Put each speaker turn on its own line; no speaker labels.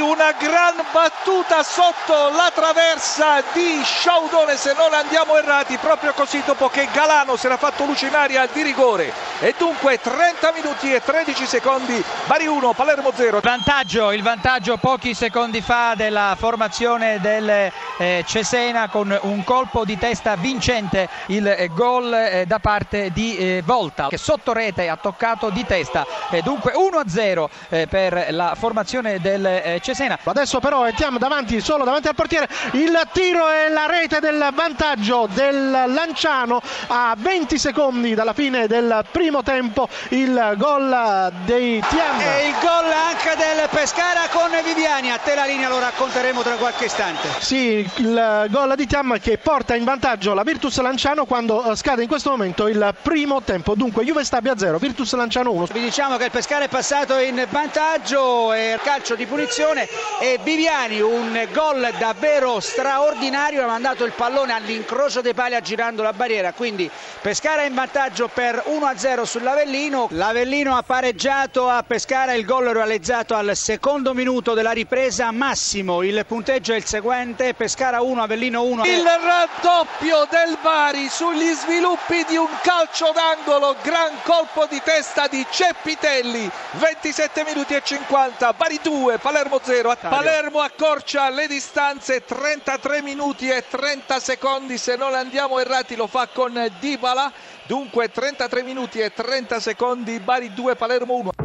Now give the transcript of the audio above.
una gran battuta sotto la traversa di Sciaudone se non andiamo errati proprio così dopo che Galano si era fatto luce in aria di rigore. E dunque 30 minuti e 13 secondi Bari 1 Palermo 0
vantaggio, il vantaggio pochi secondi fa della formazione del eh, Cesena con un colpo di testa vincente il eh, gol eh, da parte di eh, Volta che sotto rete ha toccato di testa. Dunque 1-0 eh, per la formazione del eh, Cesena.
Adesso però entriamo davanti solo davanti al portiere il tiro e la rete del vantaggio del Lanciano a 20 secondi dalla fine del primo tempo il gol dei Tiam.
E il gol anche del Pescara con Viviani. A te la linea lo racconteremo tra qualche istante.
Sì il gol di Tiam che porta in vantaggio la Virtus Lanciano quando eh, scade in questo momento il primo tempo. Dunque Juve Stabia 0 Virtus Lanciano 1
vi diciamo che il Pescara è passato in vantaggio e calcio di punizione e Viviani un gol davvero straordinario ha mandato il pallone all'incrocio dei pali aggirando la barriera. Quindi Pescara in vantaggio per 1-0 sull'Avellino. l'Avellino ha pareggiato a Pescara il gol realizzato al secondo minuto della ripresa. Massimo il punteggio è il seguente Pescara 1 Avellino 1
il raddoppio del Bari sugli sviluppi di un calcio d'angolo gran colpo di testa di Ceppitelli 27 minuti e 50 Bari 2 Palermo 0 Palermo accorcia le distanze 33 minuti e 30 secondi. Se non andiamo errati lo fa con Dybala. Dunque 33 minuti e 30 secondi Bari 2 Palermo 1